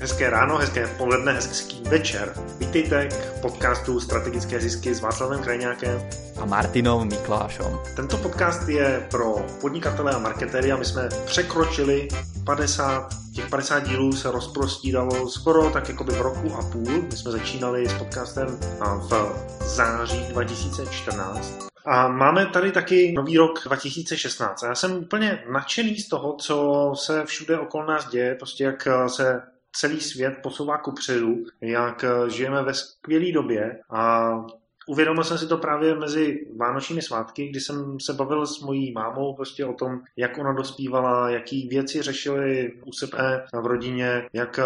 Hezké ráno, hezké poledne, hezký večer. Vítejte k podcastu Strategické zisky s Václavem Krajňákem a Martinom Miklášom. Tento podcast je pro podnikatele a marketéry a my jsme překročili 50 těch 50 dílů se rozprostíralo skoro tak jako by v roku a půl. My jsme začínali s podcastem v září 2014. A máme tady taky nový rok 2016. A já jsem úplně nadšený z toho, co se všude okolo nás děje, prostě jak se celý svět posouvá kupředu, jak žijeme ve skvělé době a uvědomil jsem si to právě mezi vánočními svátky, kdy jsem se bavil s mojí mámou prostě o tom, jak ona dospívala, jaký věci řešili u sebe v rodině, jak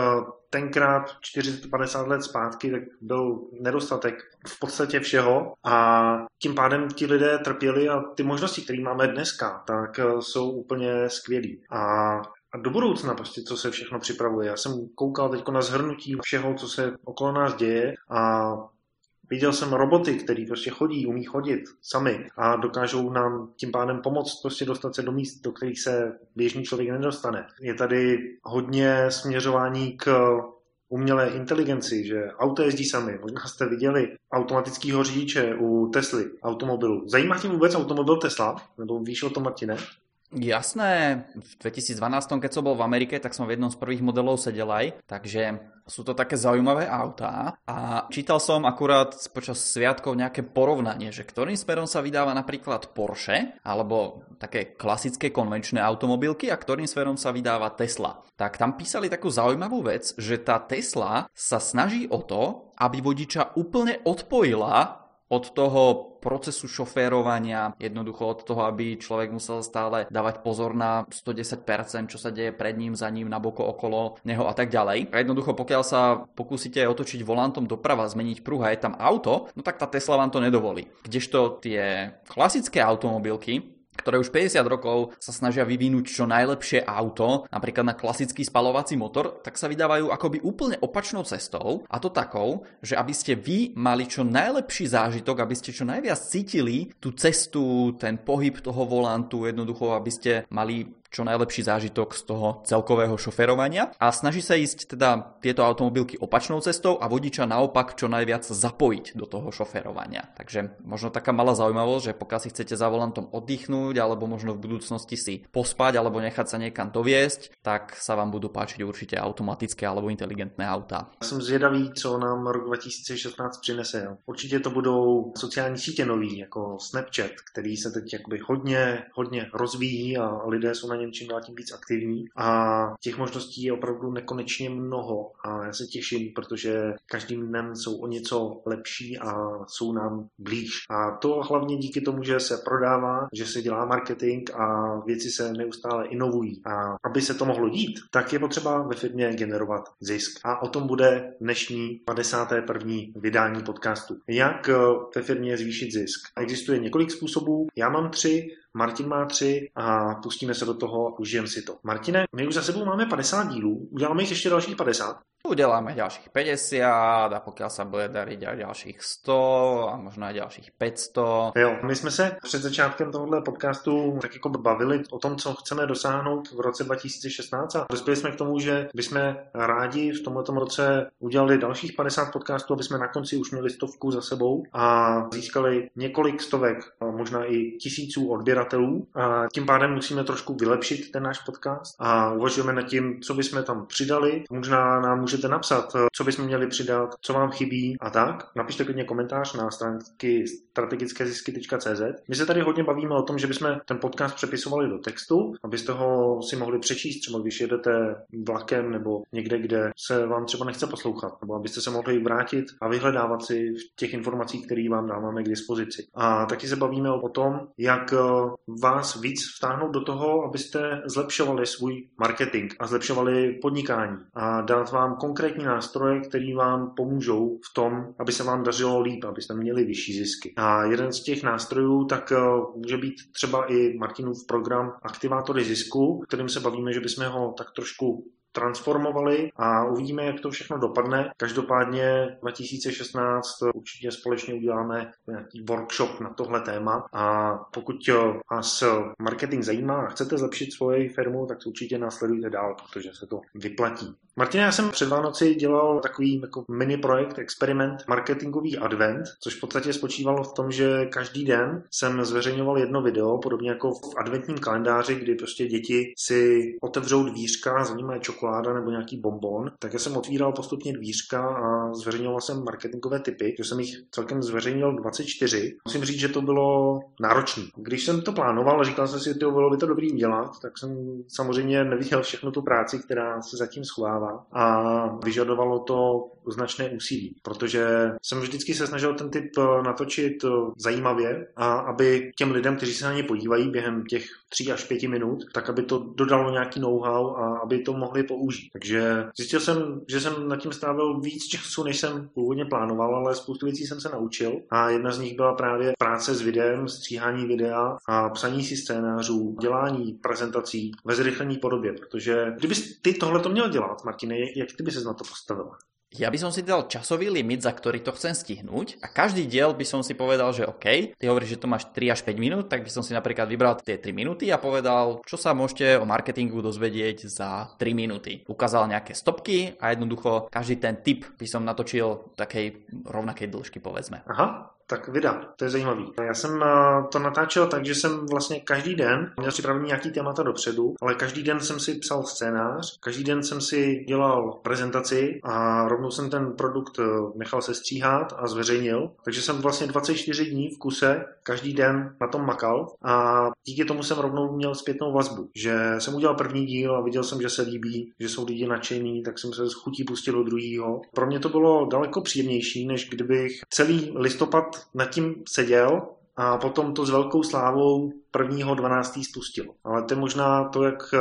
tenkrát 450 let zpátky tak byl nedostatek v podstatě všeho a tím pádem ti lidé trpěli a ty možnosti, které máme dneska, tak jsou úplně skvělý. A a do budoucna prostě, co se všechno připravuje. Já jsem koukal teď na zhrnutí všeho, co se okolo nás děje a Viděl jsem roboty, který prostě chodí, umí chodit sami a dokážou nám tím pádem pomoct prostě dostat se do míst, do kterých se běžný člověk nedostane. Je tady hodně směřování k umělé inteligenci, že auto jezdí sami. Možná jste viděli automatického řidiče u Tesly, automobilu. Zajímá tě vůbec automobil Tesla? Nebo víš o tom, Martine? Jasné, v 2012, keď som bol v Amerike, tak som v jednom z prvých modelov sedel aj, takže sú to také zaujímavé autá a čítal som akurát počas sviatkov nejaké porovnanie, že ktorým smerom sa vydáva napríklad Porsche alebo také klasické konvenčné automobilky a ktorým smerom sa vydáva Tesla. Tak tam písali takú zaujímavú vec, že tá Tesla sa snaží o to, aby vodiča úplne odpojila od toho procesu šoférovania, jednoducho od toho, aby človek musel stále dávať pozor na 110%, čo sa deje pred ním, za ním, na boko, okolo neho a tak ďalej. A jednoducho, pokiaľ sa pokúsite otočiť volantom doprava, zmeniť pruh a je tam auto, no tak tá Tesla vám to nedovolí. Kdežto tie klasické automobilky, ktoré už 50 rokov sa snažia vyvinúť čo najlepšie auto, napríklad na klasický spalovací motor, tak sa vydávajú akoby úplne opačnou cestou a to takou, že aby ste vy mali čo najlepší zážitok, aby ste čo najviac cítili tú cestu, ten pohyb toho volantu, jednoducho, aby ste mali čo najlepší zážitok z toho celkového šoferovania a snaží sa ísť teda tieto automobilky opačnou cestou a vodiča naopak čo najviac zapojiť do toho šoferovania. Takže možno taká malá zaujímavosť, že pokiaľ si chcete za volantom oddychnúť alebo možno v budúcnosti si pospať alebo nechať sa niekam doviesť, tak sa vám budú páčiť určite automatické alebo inteligentné autá. Jsem zvědavý, co nám rok 2016 přinese. Určitě to budou sociální sítě nový, jako Snapchat, který se teď jakoby hodně, hodně rozvíjí a lidé jsou na ně něm čím dál tím víc aktivní a těch možností je opravdu nekonečně mnoho a já se těším, protože každým dnem jsou o něco lepší a jsou nám blíž. A to hlavně díky tomu, že se prodává, že se dělá marketing a věci se neustále inovují. A aby se to mohlo dít, tak je potřeba ve firmě generovat zisk. A o tom bude dnešní 51. vydání podcastu. Jak ve firmě zvýšit zisk? Existuje několik způsobů, já mám tři, Martin má tři a pustíme se do toho a užijeme si to. Martine, my už za sebou máme 50 dílů, uděláme jich ještě dalších 50. Udeláme ďalších 50 a pokiaľ sa bude dariť aj ďalších 100 a možná aj ďalších 500. Jo, my jsme se před začátkem tohohle podcastu tak jako bavili o tom, co chceme dosáhnout v roce 2016 a dospěli jsme k tomu, že bychom rádi v tomto roce udělali dalších 50 podcastů, aby jsme na konci už měli stovku za sebou a získali několik stovek, možná i tisíců odběratelů a tím pádem musíme trošku vylepšit ten náš podcast a uvažujeme nad tím, co bychom tam přidali. Možná nám může můžete napsat, eh, co bychom měli přidat, co vám chybí a tak. Napište klidně komentář na stránky strategickézisky.cz. My se tady hodně bavíme o tom, že bychom ten podcast přepisovali do textu, abyste ho si mohli přečíst, třeba když jedete vlakem nebo někde, kde se vám třeba nechce poslouchat, nebo abyste se mohli vrátit a vyhledávat si v těch informací, které vám dáváme k dispozici. A taky se bavíme o tom, jak eh, vás víc vtáhnout do toho, abyste zlepšovali svůj marketing a zlepšovali podnikání a dát vám konkrétní nástroje, které vám pomůžou v tom, aby se vám dařilo líp, abyste měli vyšší zisky. A jeden z těch nástrojů tak eh, může být třeba i Martinův program Aktivátory zisku, kterým se bavíme, že bychom ho tak trošku transformovali a uvidíme, jak to všechno dopadne. Každopádně 2016 určitě společně uděláme nějaký workshop na tohle téma a pokud vás marketing zajímá a chcete zlepšit svoji firmu, tak určitě následujte dál, protože se to vyplatí. Martina, já jsem před Vánoci dělal takový jako mini projekt, experiment marketingový advent, což v podstatě spočívalo v tom, že každý den jsem zveřejňoval jedno video, podobně jako v adventním kalendáři, kdy prostě děti si otevřou dvířka, za nimi je čokoláda nebo nějaký bonbon, tak já jsem otvíral postupně dvířka a zveřejňoval jsem marketingové typy, že jsem jich celkem zveřejnil 24. Musím říct, že to bylo náročné. Když jsem to plánoval, říkal jsem si, že bylo by to dobrý udělat, tak jsem samozřejmě neviděl všechno tu práci, která se zatím schovává a vyžadovalo to značné úsilí, protože jsem vždycky se snažil ten typ eh, natočit eh, zajímavě a aby těm lidem, kteří se na ně podívají během těch 3 až 5 minut, tak aby to dodalo nějaký know-how a aby to mohli použít. Takže zjistil jsem, že jsem nad tím strávil víc času, než jsem původně plánoval, ale spoustu věcí jsem se naučil a jedna z nich byla právě práce s videem, stříhání videa a psaní si scénářů, dělání prezentací ve zrychlené podobě, protože kdyby ty tohle to měl dělat, Martine, jak ty by se na to postavil? Ja by som si dal časový limit, za ktorý to chcem stihnúť a každý diel by som si povedal, že OK, ty hovoríš, že to máš 3 až 5 minút, tak by som si napríklad vybral tie 3 minúty a povedal, čo sa môžete o marketingu dozvedieť za 3 minúty. Ukázal nejaké stopky a jednoducho každý ten tip by som natočil takej rovnakej dĺžky, povedzme. Aha, tak vydá, to je zajímavý. Já jsem eh, to natáčel tak, že jsem vlastně každý den měl připravený nějaký témata dopředu, ale každý den jsem si psal scénář, každý den jsem si dělal prezentaci a rovnou jsem ten produkt eh, nechal se stříhat a zveřejnil. Takže jsem vlastně 24 dní v kuse každý den na tom makal a díky tomu jsem rovnou měl zpětnou vazbu, že jsem udělal první díl a viděl jsem, že se líbí, že jsou lidi nadšení, tak jsem se s chutí pustil do druhého. Pro mě to bylo daleko příjemnější, než kdybych celý listopad nad tím seděl a potom to s velkou slávou prvního 12. spustil. Ale to je možná to, jak eh,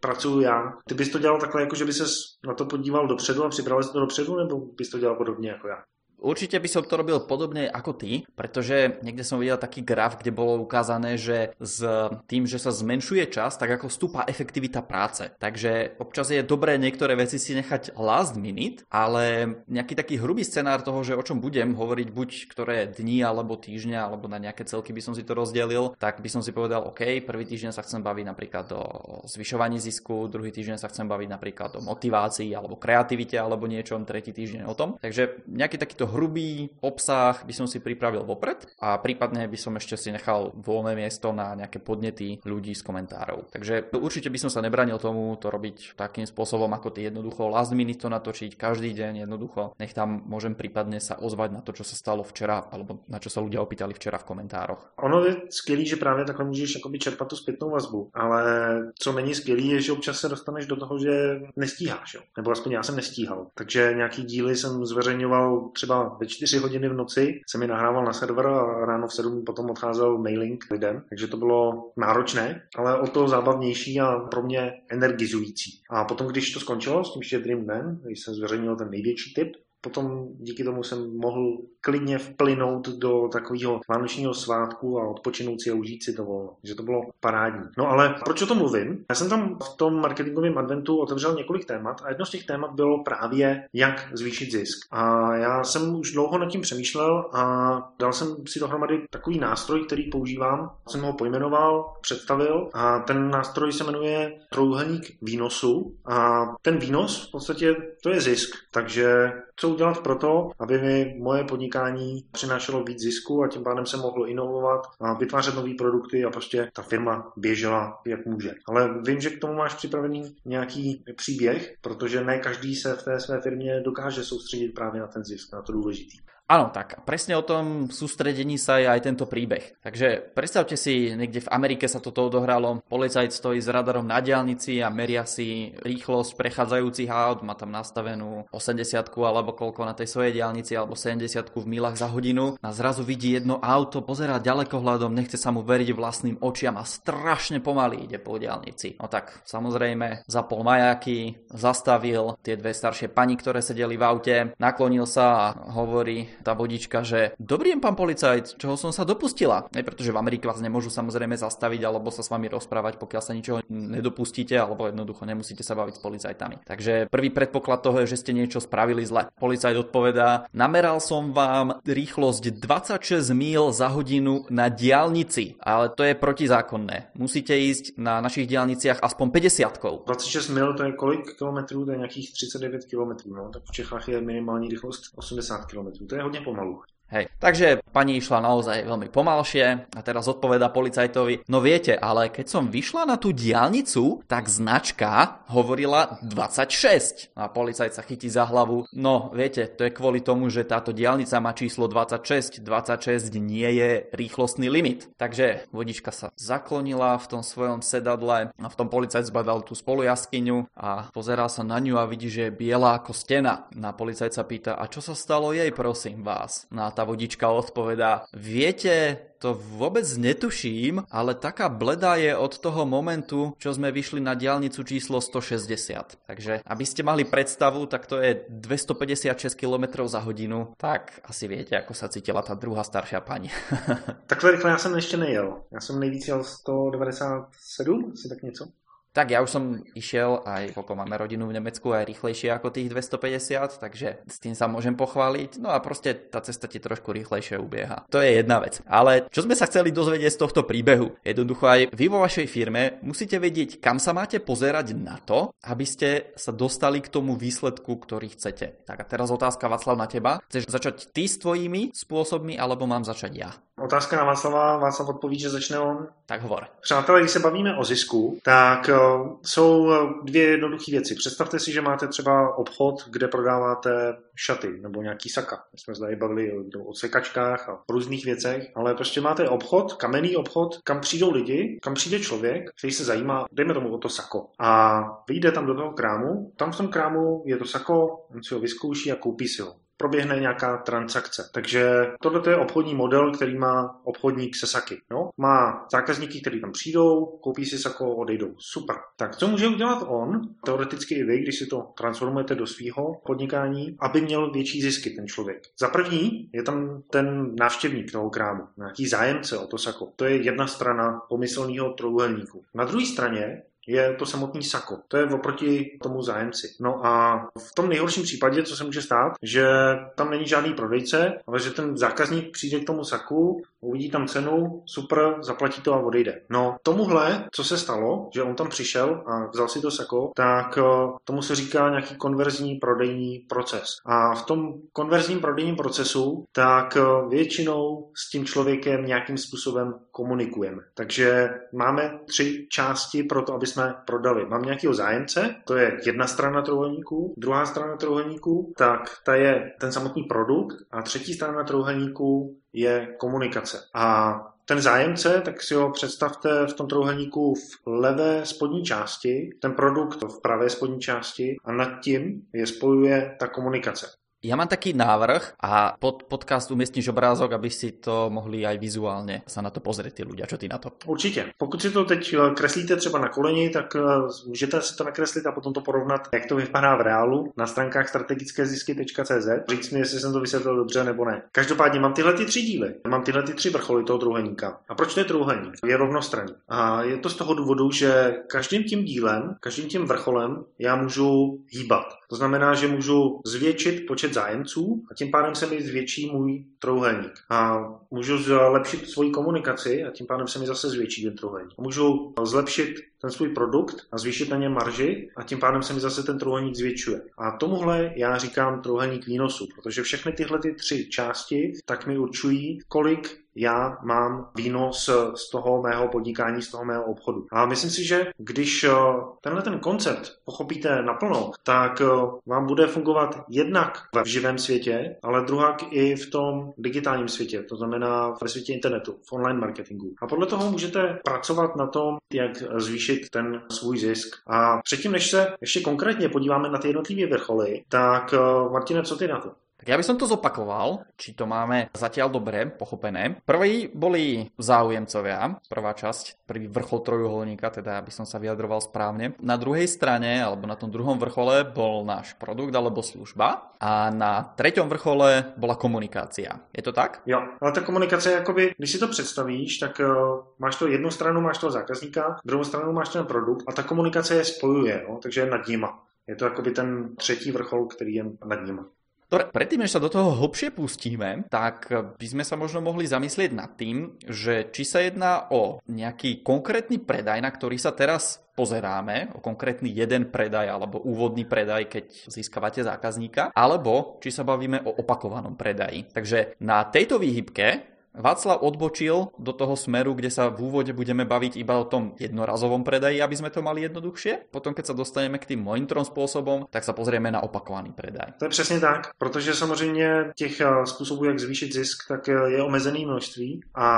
pracuju já. Ty bys to dělal takhle, jako že by se na to podíval dopředu a připravil si to dopředu, nebo bys to dělal podobně jako já? Určite by som to robil podobne ako ty, pretože niekde som videl taký graf, kde bolo ukázané, že s tým, že sa zmenšuje čas, tak ako stúpa efektivita práce. Takže občas je dobré niektoré veci si nechať last minute, ale nejaký taký hrubý scenár toho, že o čom budem hovoriť buď ktoré dni alebo týždňa alebo na nejaké celky by som si to rozdelil, tak by som si povedal, OK, prvý týždeň sa chcem baviť napríklad o zvyšovaní zisku, druhý týždeň sa chcem baviť napríklad o motivácii alebo kreativite alebo niečom, tretí týždeň o tom. Takže nejaký takýto hrubý obsah by som si pripravil vopred a prípadne by som ešte si nechal voľné miesto na nejaké podnety ľudí z komentárov. Takže určite by som sa nebranil tomu to robiť takým spôsobom, ako ty jednoducho last minute to natočiť každý deň jednoducho. Nech tam môžem prípadne sa ozvať na to, čo sa stalo včera, alebo na čo sa ľudia opýtali včera v komentároch. Ono je skvělý, že právě takhle můžeš jakoby čerpat tu vazbu, ale co není skvělý, je, že občas se dostaneš do toho, že nestíháš, jo? nebo aspoň já jsem nestíhal. Takže nějaký díly jsem zveřejňoval třeba třeba ve 4 hodiny v noci se mi nahrával na server a ráno v 7 potom odcházel mailing lidem, takže to bylo náročné, ale o to zábavnější a pro mě energizující. A potom, když to skončilo s tím štědrým dnem, když jsem zveřejnil ten největší tip, potom díky tomu jsem mohl klidně vplynout do takového vánočního svátku a odpočinout si a užít si to volno. že to bylo parádní. No ale proč o tom mluvím? Já jsem tam v tom marketingovém adventu otevřel několik témat a jedno z těch témat bylo právě, jak zvýšit zisk. A já jsem už dlouho nad tím přemýšlel a dal jsem si dohromady takový nástroj, který používám. Jsem ho pojmenoval, představil a ten nástroj se jmenuje trojuhelník výnosu a ten výnos v podstatě to je zisk. Takže co udělat pro to, aby mi moje podnikání přinášelo víc zisku a tím pádem se mohlo inovovat a vytvářet nové produkty a prostě ta firma běžela jak může. Ale vím, že k tomu máš připravený nějaký příběh, protože ne každý se v té své firmě dokáže soustředit právě na ten zisk, na to důležitý. Áno, tak presne o tom sústredení sa je aj tento príbeh. Takže predstavte si, niekde v Amerike sa toto odohralo, policajt stojí s radarom na diálnici a meria si rýchlosť prechádzajúcich aut, má tam nastavenú 80 alebo koľko na tej svojej diálnici, alebo 70 v milách za hodinu a zrazu vidí jedno auto, pozerá ďalekohľadom, nechce sa mu veriť vlastným očiam a strašne pomaly ide po diálnici. No tak samozrejme zapol majáky, zastavil tie dve staršie pani, ktoré sedeli v aute, naklonil sa a hovorí tá vodička, že dobrý deň, pán policajt, čoho som sa dopustila? Ne, pretože v Amerike vás nemôžu samozrejme zastaviť alebo sa s vami rozprávať, pokiaľ sa ničoho nedopustíte alebo jednoducho nemusíte sa baviť s policajtami. Takže prvý predpoklad toho je, že ste niečo spravili zle. Policajt odpovedá, nameral som vám rýchlosť 26 míl za hodinu na diálnici, ale to je protizákonné. Musíte ísť na našich diálniciach aspoň 50. 26 mil to je kolik kilometrů? To je nějakých 39 kilometrů, no. Tak v Čechách je minimální rychlost 80 kilometrů. To je hodně pomalu. Hej, takže pani išla naozaj veľmi pomalšie a teraz odpoveda policajtovi, no viete, ale keď som vyšla na tú diálnicu, tak značka hovorila 26. A policajt sa chytí za hlavu, no viete, to je kvôli tomu, že táto diálnica má číslo 26, 26 nie je rýchlostný limit. Takže vodička sa zaklonila v tom svojom sedadle a v tom policajt zbadal tú spolujaskyňu a pozerá sa na ňu a vidí, že je biela ako stena. Na policajt sa pýta, a čo sa stalo jej, prosím vás? Na tá vodička odpovedá, viete, to vôbec netuším, ale taká bledá je od toho momentu, čo sme vyšli na diálnicu číslo 160. Takže aby ste mali predstavu, tak to je 256 km za hodinu, tak asi viete, ako sa cítila tá druhá staršia pani. Takhle rychle já jsem ještě nejel. Já jsem nejvíc jel 197, asi tak něco. Tak ja už som išiel aj, koľko máme rodinu v Nemecku, aj rýchlejšie ako tých 250, takže s tým sa môžem pochváliť. No a proste tá cesta ti trošku rýchlejšie ubieha. To je jedna vec. Ale čo sme sa chceli dozvedieť z tohto príbehu? Jednoducho aj vy vo vašej firme musíte vedieť, kam sa máte pozerať na to, aby ste sa dostali k tomu výsledku, ktorý chcete. Tak a teraz otázka Václav na teba. Chceš začať ty s tvojimi spôsobmi, alebo mám začať ja? Otázka na Václava, Václav odpoví, že začne on. Tak hovor. Přátelé, když se bavíme o zisku, tak jsou dvě jednoduché věci. Představte si, že máte třeba obchod, kde prodáváte šaty nebo nějaký saka. My jsme se tady bavili o sekačkách a o různých věcech, ale prostě máte obchod, kamenný obchod, kam přijdou lidi, kam přijde člověk, který se zajímá, dejme tomu o to sako. A vyjde tam do toho krámu, tam v tom krámu je to sako, on si ho vyzkouší a koupí si ho proběhne nějaká transakce. Takže tohle je obchodní model, který má obchodník se saky. No? Má zákazníky, kteří tam přijdou, koupí si sako, odejdou. Super. Tak co může udělat on, teoreticky i vy, když si to transformujete do svého podnikání, aby měl větší zisky ten člověk. Za první je tam ten návštěvník toho krámu, nějaký zájemce o to sako. To je jedna strana pomyslného trojuhelníku. Na druhé straně je to samotný sako. To je oproti tomu zájemci. No a v tom nejhorším případě, co se může stát, že tam není žádný prodejce, ale že ten zákazník přijde k tomu saku, uvidí tam cenu, super, zaplatí to a odejde. No tomuhle, co se stalo, že on tam přišel a vzal si to sako, tak eh, tomu se říká nějaký konverzní prodejní proces. A v tom konverzním prodejním procesu, tak eh, většinou s tím člověkem nějakým způsobem komunikujeme. Takže máme tři části pro to, aby jsme prodali. Mám nějakého zájemce, to je jedna strana trojuhelníků, druhá strana trojuhelníků, tak ta je ten samotný produkt a třetí strana trojuhelníků je komunikace. A ten zájemce, tak si ho představte v tom trouhelníku v levé spodní části, ten produkt v pravé spodní části a nad tím je spojuje ta komunikace. Ja mám taký návrh a pod podcast umiestniš obrázok, aby si to mohli aj vizuálne sa na to pozrieť tí ľudia. Čo ty na to? Určitě. Pokud si to teď eh, kreslíte třeba na koleni, tak eh, můžete si to nakreslit a potom to porovnat, jak to vypadá v reálu na stránkách strategickézisky.cz. Říct mi, jestli jsem to vysvětlil dobře nebo ne. Každopádně mám tyhle ty tři díly. Mám tyhle ty tři vrcholy toho trouhelníka. A proč to je trouhelník? Je rovnostranný. A je to z toho důvodu, že každým tím dílem, každým tím vrcholem já můžu hýbat. To znamená, že můžu zvětšit počet zájemců a tím pádem se mi zvětší můj trouhelník. A můžu zlepšit svoji komunikaci a tím pádem se mi zase zvětší ten trouhelník. Můžu zlepšit ten svůj produkt a zvýšit na něm marži a tím pádem se mi zase ten trouhelník zvětšuje. A tomuhle já říkám trouhelník výnosu, protože všechny tyhle ty tři části tak mi určují, kolik já mám výnos z toho mého podnikání, z toho mého obchodu. A myslím si, že když eh, tenhle ten koncept pochopíte naplno, tak eh, vám bude fungovat jednak v živém světě, ale druhak i v tom digitálním světě, to znamená ve světě internetu, v online marketingu. A podle toho můžete pracovat na tom, jak zvýšit ten svůj zisk. A předtím, než se ještě konkrétně podíváme na ty jednotlivé vrcholy, tak eh, Martine, co ty na to? Tak ja by som to zopakoval, či to máme zatiaľ dobre pochopené. Prví boli záujemcovia, prvá časť, prvý vrchol trojuholníka, teda aby som sa vyjadroval správne. Na druhej strane, alebo na tom druhom vrchole bol náš produkt alebo služba a na treťom vrchole bola komunikácia. Je to tak? Jo, ale ta komunikace, jakoby, když si to představíš, tak uh, máš to jednu stranu, máš toho zákazníka, druhou stranu máš ten produkt a ta komunikace je spojuje, no, takže je nad nima. Je to jakoby ten třetí vrchol, který je nad nima. Dobre, predtým, než sa do toho hlbšie pustíme, tak by sme sa možno mohli zamyslieť nad tým, že či sa jedná o nejaký konkrétny predaj, na ktorý sa teraz pozeráme, o konkrétny jeden predaj alebo úvodný predaj, keď získavate zákazníka, alebo či sa bavíme o opakovanom predaji. Takže na tejto výhybke Václav odbočil do toho smeru, kde sa v úvode budeme baviť iba o tom jednorazovom predaji, aby sme to mali jednoduchšie. Potom, keď sa dostaneme k tým mojim trom spôsobom, tak sa pozrieme na opakovaný predaj. To je přesně tak, protože samozřejmě těch eh, způsobů, jak zvýšit zisk, tak eh, je omezený množství a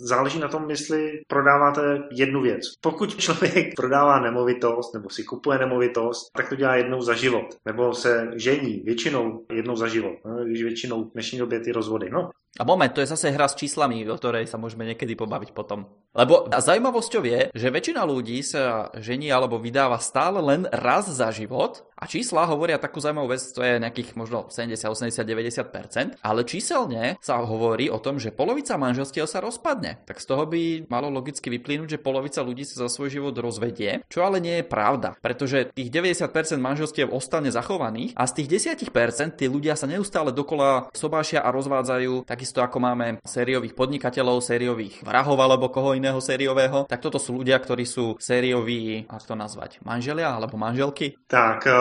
záleží na tom, jestli prodáváte jednu věc. Pokud člověk prodává nemovitost nebo si kupuje nemovitost, tak to dělá jednou za život. Nebo se žení většinou jednou za život. No, když většinou v dnešní době ty rozvody. No, a moment, to je zase hra s číslami, o ktorej sa môžeme niekedy pobaviť potom. Lebo zaujímavosťou je, že väčšina ľudí sa žení alebo vydáva stále len raz za život a čísla hovoria takú zaujímavú vec, to je nejakých možno 70, 80, 90%, ale číselne sa hovorí o tom, že polovica manželstiev sa rozpadne. Tak z toho by malo logicky vyplynúť, že polovica ľudí sa za svoj život rozvedie, čo ale nie je pravda, pretože tých 90% manželstiev ostane zachovaných a z tých 10% tí ľudia sa neustále dokola sobášia a rozvádzajú, takisto ako máme sériových podnikateľov, sériových vrahov alebo koho iného sériového, tak toto sú ľudia, ktorí sú sérioví, ako to nazvať, manželia alebo manželky? Tak, eh,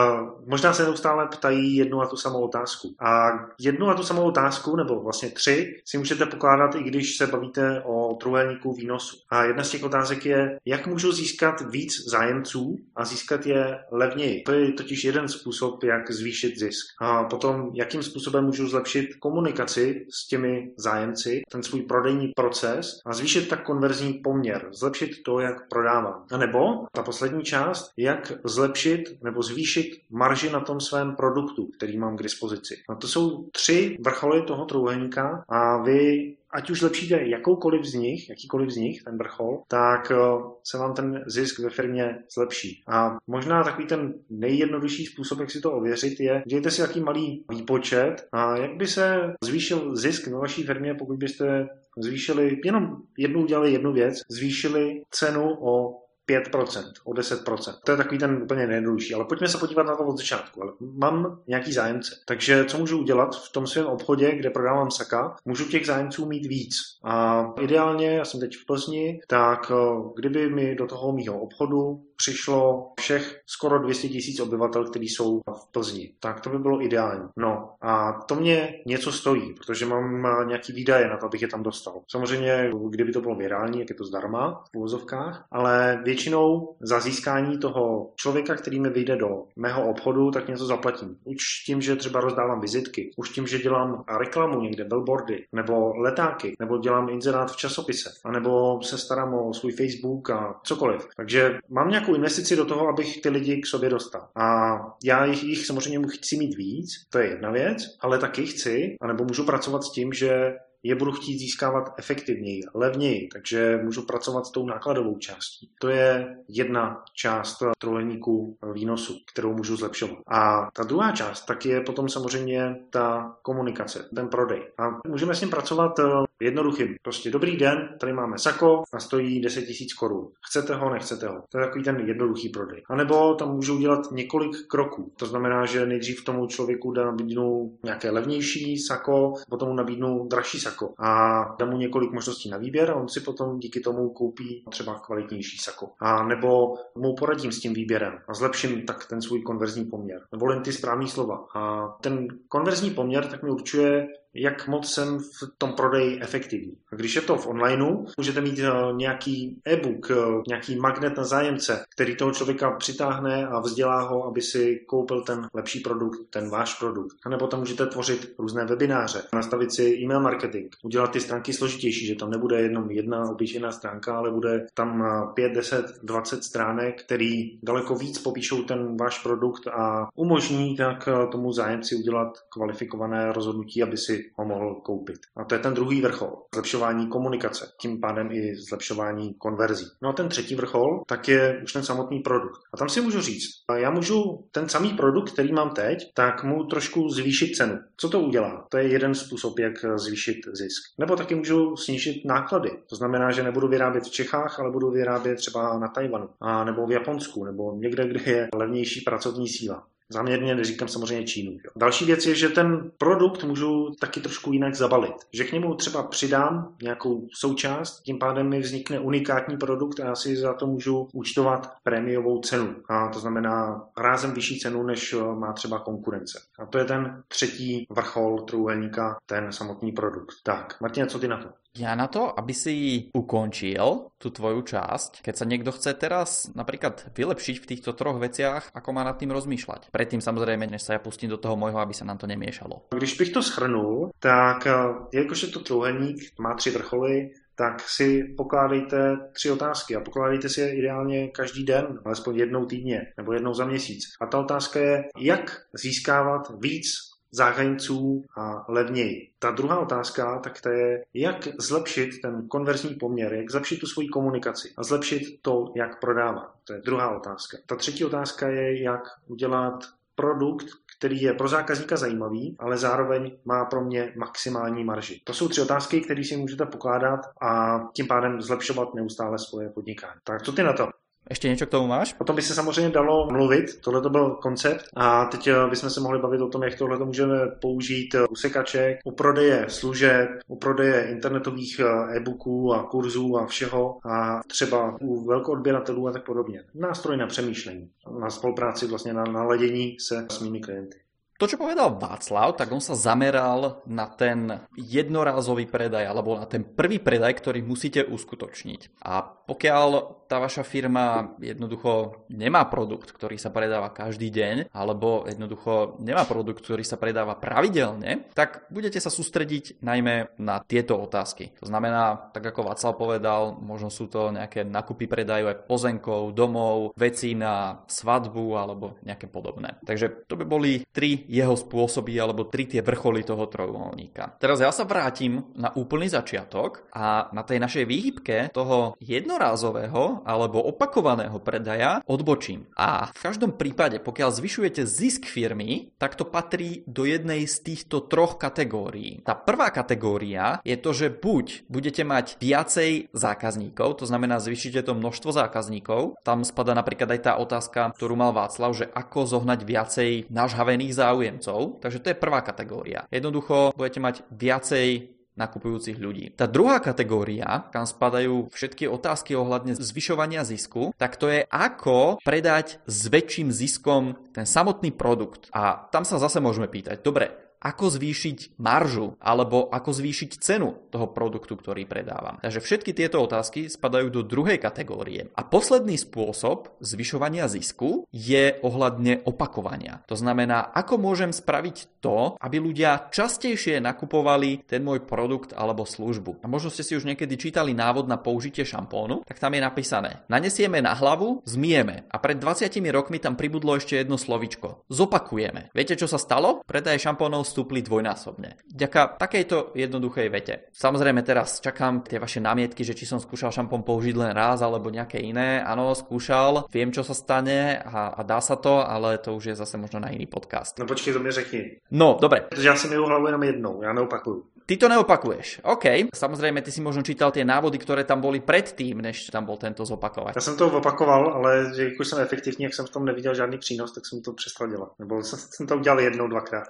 možná se neustále ptají jednu a tu samou otázku. A jednu a tu samou otázku, nebo vlastně tři, si můžete pokládat, i když se bavíte o trojúhelníku výnosu. A jedna z těch otázek je, jak můžu získat víc zájemců a získat je levněji. To je totiž jeden způsob, jak zvýšit zisk. A potom, jakým způsobem můžu zlepšit komunikaci s těmi zájemci, ten svůj prodejní proces a zvýšit tak konverzní poměr, zlepšit to, jak prodávám. A nebo ta poslední část, jak zlepšit nebo zvýšit marži na tom svém produktu, který mám k dispozici. A to jsou tři vrcholy toho trouhelníka a vy ať už zlepšíte jakoukoliv z nich, jakýkoliv z nich, ten vrchol, tak eh, se vám ten zisk ve firmě zlepší. A možná takový ten nejjednodušší způsob, jak si to ověřit, je, dějte si jaký malý výpočet a jak by se zvýšil zisk ve vaší firmě, pokud byste zvýšili, jenom jednou udělali jednu věc, zvýšili cenu o 5%, o 10%. To je takový ten úplně nejjednodušší. Ale pojďme se podívat na to od začátku. Ale mám nějaký zájemce. Takže co můžu udělat v tom svém obchodě, kde prodávám saka? Můžu těch zájemců mít víc. A ideálně, já jsem teď v Plzni, tak eh, kdyby mi do toho mýho obchodu přišlo všech skoro 200 tisíc obyvatel, kteří jsou v Plzni. Tak to by bylo ideální. No a to mě něco stojí, protože mám nějaký výdaje na to, abych je tam dostal. Samozřejmě, kdyby to bylo virální, jak je to zdarma v uvozovkách, ale většinou za získání toho člověka, který mi vyjde do mého obchodu, tak něco zaplatím. Už tím, že třeba rozdávám vizitky, už tím, že dělám reklamu někde, billboardy, nebo letáky, nebo dělám inzerát v časopise, anebo se starám o svůj Facebook a cokoliv. Takže mám nějak nějakou investici do toho, abych ty lidi k sobě dostal. A já jich, jich samozřejmě chci mít víc, to je jedna věc, ale taky chci, anebo můžu pracovat s tím, že je budu chtít získávat efektivněji, levněji, takže můžu pracovat s tou nákladovou částí. To je jedna část trojníku výnosu, kterou můžu zlepšovat. A ta druhá část tak je potom samozřejmě ta komunikace, ten prodej. A můžeme s ním pracovat jednoduchým. Prostě dobrý den, tady máme sako a stojí 10 000 korun. Chcete ho, nechcete ho. To je takový ten jednoduchý prodej. A nebo tam můžu udělat několik kroků. To znamená, že nejdřív tomu člověku nabídnu nějaké levnější sako, potom mu nabídnu dražší sako sako a dám mu několik možností na výběr a on si potom díky tomu koupí třeba kvalitnější sako. A nebo mu poradím s tím výběrem a zlepším tak ten svůj konverzní poměr. Volím ty správné slova. A ten konverzní poměr tak mi určuje, jak moc jsem v tom prodeji efektivní. A když je to v onlineu, můžete mít eh, nějaký e-book, eh, nějaký magnet na zájemce, který toho člověka přitáhne a vzdělá ho, aby si koupil ten lepší produkt, ten váš produkt. A nebo tam můžete tvořit různé webináře, nastavit si e-mail marketing, udělat ty stránky složitější, že tam nebude jenom jedna obyčejná stránka, ale bude tam 5, 10, 20 stránek, který daleko víc popíšou ten váš produkt a umožní tak eh, tomu zájemci udělat kvalifikované rozhodnutí, aby si ho mohl koupit. A to je ten druhý vrchol, zlepšování komunikace, tím pádem i zlepšování konverzí. No a ten třetí vrchol, tak je už ten samotný produkt. A tam si můžu říct, já můžu ten samý produkt, který mám teď, tak mu trošku zvýšit cenu. Co to udělá? To je jeden způsob, jak zvýšit zisk. Nebo taky můžu snížit náklady. To znamená, že nebudu vyrábět v Čechách, ale budu vyrábět třeba na Tajvanu, a nebo v Japonsku, nebo někde, kde je levnější pracovní síla. Záměrně neříkám samozřejmě Čínu. Jo. Další věc je, že ten produkt můžu taky trošku jinak zabalit. Že k němu třeba přidám nějakou součást, tím pádem mi vznikne unikátní produkt a já si za to můžu účtovat prémiovou cenu. A to znamená rázem vyšší cenu, než má třeba konkurence. A to je ten třetí vrchol trůhelníka, ten samotný produkt. Tak, Martina, co ty na to? Ja na to, aby si ukončil tú tvoju časť, keď sa niekto chce teraz napríklad vylepšiť v týchto troch veciach, ako má nad tým rozmýšľať. Predtým samozrejme, než sa ja pustím do toho môjho, aby sa nám to nemiešalo. Když bych to schrnul, tak eh, jakož je to trojúhelník, má tři vrcholy, tak si pokládejte tři otázky a pokládejte si je ideálně každý den, alespoň jednou týdně nebo jednou za měsíc. A ta otázka je, jak získávat víc záchranců a levněji. Ta druhá otázka, tak to je, jak zlepšit ten konverzní poměr, jak zlepšit tu svoji komunikaci a zlepšit to, jak prodávat. To je druhá otázka. Ta třetí otázka je, jak udělat produkt, který je pro zákazníka zajímavý, ale zároveň má pro mě maximální marži. To jsou tři otázky, které si můžete pokládat a tím pádem zlepšovat neustále svoje podnikání. Tak co ty na to? Ještě něco k tomu máš? O tom by se samozřejmě dalo mluvit, tohle to byl koncept a teď eh, bychom se mohli bavit o tom, jak tohle to můžeme použít u sekaček, u prodeje služeb, u prodeje internetových eh, e-booků a kurzů a všeho a třeba u velkoodběratelů a tak podobně. Nástroj na přemýšlení, na spolupráci vlastně na naladění se s mými klienty. To, čo povedal Václav, tak on sa zameral na ten jednorázový predaj alebo na ten prvý predaj, ktorý musíte uskutočniť. A pokiaľ tá vaša firma jednoducho nemá produkt, ktorý sa predáva každý deň, alebo jednoducho nemá produkt, ktorý sa predáva pravidelne, tak budete sa sústrediť najmä na tieto otázky. To znamená, tak ako Václav povedal, možno sú to nejaké nakupy predajú aj pozenkov, domov, vecí na svadbu alebo nejaké podobné. Takže to by boli tri jeho spôsoby alebo tri tie vrcholy toho trojuholníka. Teraz ja sa vrátim na úplný začiatok a na tej našej výhybke toho jednorázového alebo opakovaného predaja odbočím. A v každom prípade, pokiaľ zvyšujete zisk firmy, tak to patrí do jednej z týchto troch kategórií. Tá prvá kategória je to, že buď budete mať viacej zákazníkov, to znamená zvýšite to množstvo zákazníkov, tam spada napríklad aj tá otázka, ktorú mal Václav, že ako zohnať viacej nažhavených záujmov záujemcov, takže to je prvá kategória. Jednoducho budete mať viacej nakupujúcich ľudí. Tá druhá kategória, kam spadajú všetky otázky ohľadne zvyšovania zisku, tak to je ako predať s väčším ziskom ten samotný produkt. A tam sa zase môžeme pýtať, dobre, ako zvýšiť maržu alebo ako zvýšiť cenu toho produktu, ktorý predávam. Takže všetky tieto otázky spadajú do druhej kategórie. A posledný spôsob zvyšovania zisku je ohľadne opakovania. To znamená, ako môžem spraviť to, aby ľudia častejšie nakupovali ten môj produkt alebo službu. A možno ste si už niekedy čítali návod na použitie šampónu, tak tam je napísané, nanesieme na hlavu, zmieme a pred 20 rokmi tam pribudlo ešte jedno slovičko. Zopakujeme. Viete, čo sa stalo? Predaj šampónov stúpli dvojnásobne. Ďaká takejto jednoduchej vete. Samozrejme teraz čakám tie vaše námietky, že či som skúšal šampón použiť len raz alebo nejaké iné. Áno, skúšal, viem čo sa stane a, a dá sa to, ale to už je zase možno na iný podcast. No počkej, to mi řekni. No, dobre. Protože já si mi jenom jednou, já neopakuju. Ty to neopakuješ, OK. Samozrejme, ty si možno čítal tie návody, ktoré tam boli predtým, než tam bol tento zopakovať. Já jsem to opakoval, ale že jako jsem efektivní, jak jsem v tom neviděl žádný přínos, tak jsem to přestal dělat. Nebo jsem to udělal jednou, dvakrát.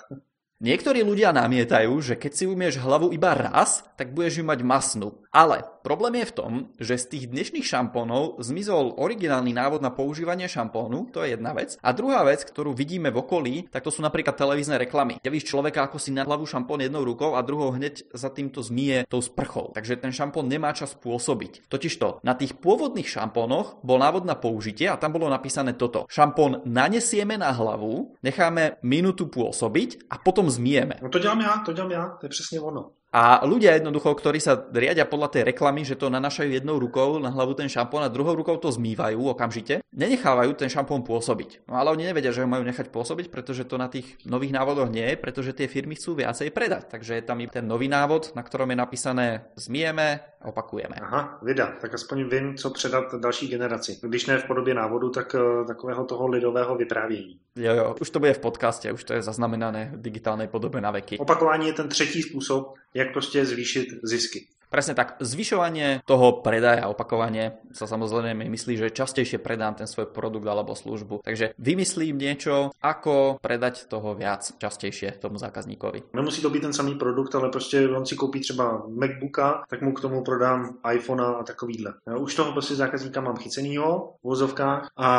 Niektorí ľudia namietajú, že keď si umieš hlavu iba raz, tak budeš ju mať masnú. Ale problém je v tom, že z tých dnešných šampónov zmizol originálny návod na používanie šampónu, to je jedna vec. A druhá vec, ktorú vidíme v okolí, tak to sú napríklad televízne reklamy. Ja víš človeka, ako si na hlavu šampón jednou rukou a druhou hneď za týmto zmije tou sprchou. Takže ten šampón nemá čas pôsobiť. Totižto, na tých pôvodných šampónoch bol návod na použitie a tam bolo napísané toto. Šampón nanesieme na hlavu, necháme minútu pôsobiť a potom zmijeme. No to dělám já, to dělám já, to je přesně ono. A ľudia jednoducho, ktorí sa riadia podľa tej reklamy, že to nanašajú jednou rukou na hlavu ten šampón a druhou rukou to zmývajú okamžite, nenechávajú ten šampón pôsobiť. No ale oni nevedia, že ho majú nechať pôsobiť, pretože to na tých nových návodoch nie je, pretože tie firmy chcú viacej predať. Takže je tam i ten nový návod, na ktorom je napísané zmijeme, opakujeme. Aha, vida, tak aspoň vím, co předat další generaci. Když ne v podobě návodu, tak eh, takového toho lidového vyprávění. Jo, jo, už to bude v podcaste, už to je zaznamenané v digitálnej podobe na veky. Opakování je ten třetí způsob, jak prostě zvýšit zisky. Presne tak. Zvyšovanie toho predaja, opakovanie sa samozrejme myslí, že častejšie predám ten svoj produkt alebo službu. Takže vymyslím niečo, ako predať toho viac častejšie tomu zákazníkovi. Nemusí to být ten samý produkt, ale prostě on si koupí třeba Macbooka, tak mu k tomu prodám iPhone a takovýhle. Už toho prostě zákazníka mám chycenýho v vozovkách a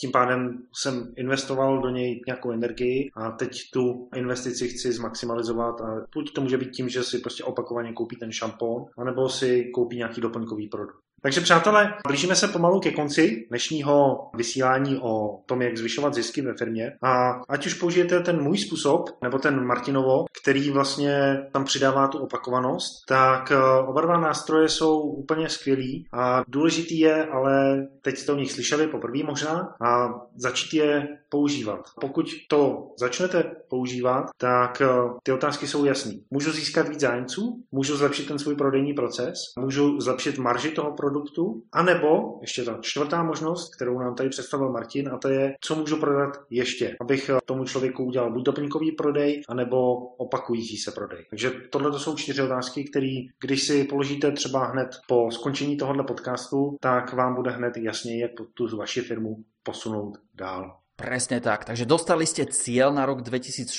tím pádem jsem investoval do něj nějakou energii a teď tu investici chci zmaximalizovat a buď to může být tím, že si prostě opakovaně koupí ten šampon, anebo si koupí nějaký doplňkový produkt. Takže přátelé, blížíme se pomalu ke konci dnešního vysílání o tom, jak zvyšovat zisky ve firmě. A ať už použijete ten můj způsob, nebo ten Martinovo, který vlastně tam přidává tu opakovanost, tak eh, oba dva nástroje jsou úplně skvělý a důležitý je, ale teď jste o nich slyšeli poprvé možná, a začít je používat. Pokud to začnete používat, tak eh, ty otázky jsou jasné. Můžu získat víc zájemců, můžu zlepšit ten svůj prodejní proces, můžu zlepšit marži toho produktu, anebo ještě ta čtvrtá možnost, kterou nám tady představil Martin, a to je, co můžu prodat ještě, abych eh, tomu člověku udělal buď doplňkový prodej, anebo opakující se prodej. Takže tohle to jsou čtyři otázky, které, když si položíte třeba hned po skončení tohohle podcastu, tak vám bude hned jasně, jak tu vaši firmu posunout dál. Presne tak. Takže dostali ste cieľ na rok 2016.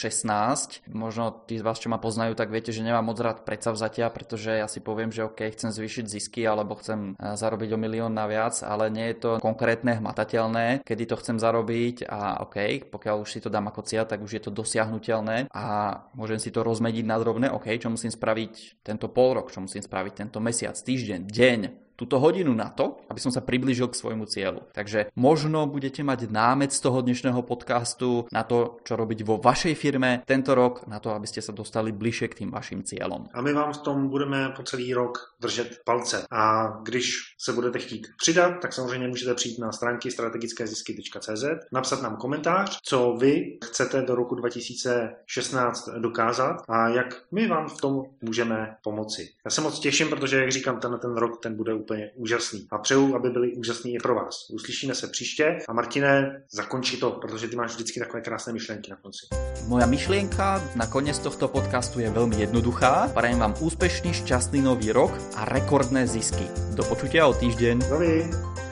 Možno tí z vás, čo ma poznajú, tak viete, že nemám moc rád predsavzatia, pretože ja si poviem, že OK, chcem zvýšiť zisky alebo chcem eh, zarobiť o milión naviac, ale nie je to konkrétne, hmatateľné, kedy to chcem zarobiť a OK, pokiaľ už si to dám ako cieľ, tak už je to dosiahnutelné a môžem si to rozmediť na drobné, OK, čo musím spraviť tento pol rok, čo musím spraviť tento mesiac, týždeň, deň, túto hodinu na to, aby som sa priblížil k svojmu cieľu. Takže možno budete mať námet z toho dnešného podcastu na to, čo robiť vo vašej firme tento rok, na to, aby ste sa dostali bližšie k tým vašim cieľom. A my vám v tom budeme po celý rok držet palce. A když se budete chtít přidat, tak samozřejmě můžete přijít na stránky strategickézisky.cz, napsat nám komentář, co vy chcete do roku 2016 dokázat a jak my vám v tom můžeme pomoci. Já se moc těším, protože, jak říkám, ten, ten rok ten bude úplně úžasný. A přeju, aby byli úžasný i pro vás. Uslyšíme se příště a Martine, zakončí to, protože ty máš vždycky takové krásné myšlenky na konci. Moja myšlienka na koniec tohto podcastu je veľmi jednoduchá. Prajem vám úspešný, šťastný nový rok a rekordné zisky. Do počutia o týždeň. Dovi.